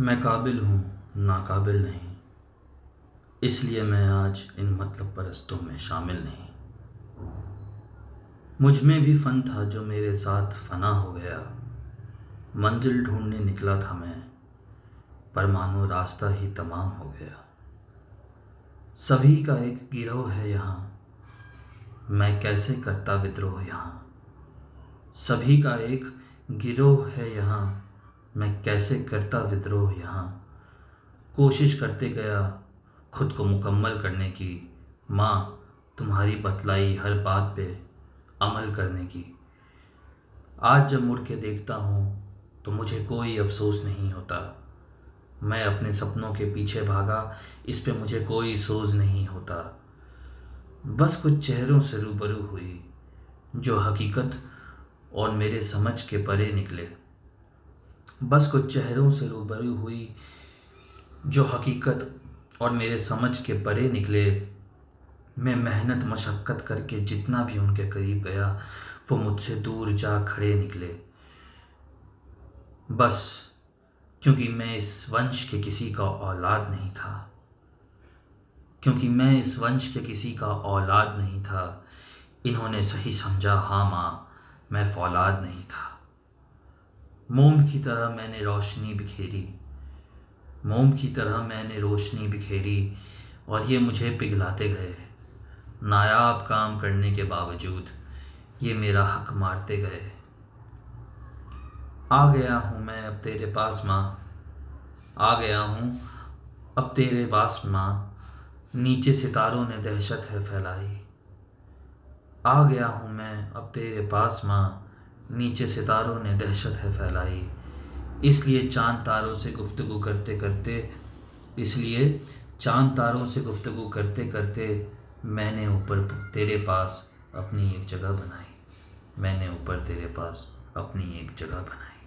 मैं काबिल हूँ, नाकाबिल नहीं। इसलिए मैं आज इन मतलब परस्तों में शामिल नहीं। मुझमें भी फ़न था जो मेरे साथ फना हो गया। मंजिल ढूँढने निकला था मैं, पर मानो रास्ता ही तमाम हो गया। सभी का एक गिरोह है यहाँ। मैं कैसे करता विद्रोह यहाँ? सभी का एक गिरोह है यहाँ। मैं कैसे करता विद्रोह यहाँ? कोशिश करते गया खुद को मुकम्मल करने की। माँ, तुम्हारी बतलाई हर बात पे अमल करने की। आज जब मुड़ के देखता हूँ तो मुझे कोई अफसोस नहीं होता। मैं अपने सपनों के पीछे भागा, इस पे मुझे कोई सोज नहीं होता। बस कुछ चेहरों से रूबरू हुई, जो हकीकत और मेरे समझ के परे निकले। बस कुछ चेहरों से रूबरू हुई, जो हकीकत और मेरे समझ के परे निकले। मैं मेहनत, मशक्क़त करके जितना भी उनके करीब गया, वो मुझसे दूर जा खड़े निकले। बस, क्योंकि मैं इस वंश के किसी का औलाद नहीं था। क्योंकि मैं इस वंश के किसी का औलाद नहीं था। इन्होंने सही समझा हाँ माँ, मैं फौलाद नहीं था। मोम की तरह मैंने रोशनी बिखेरी। मोम की तरह मैंने रोशनी बिखेरी और ये मुझे पिघलाते गए। नायाब काम करने के बावजूद ये मेरा हक मारते गए। आ गया हूँ मैं अब तेरे पास माँ। आ गया हूँ अब तेरे पास माँ। नीचे सितारों ने दहशत है फैलाई। आ गया हूँ मैं अब तेरे पास माँ। नीचे सितारों ने दहशत है फैलाई। इसलिए चाँद तारों से गुफ्तु करते करते, इसलिए चाँद तारों से गुफ्तु करते करते मैंने ऊपर तेरे पास अपनी एक जगह बनाई। मैंने ऊपर तेरे पास अपनी एक जगह बनाई।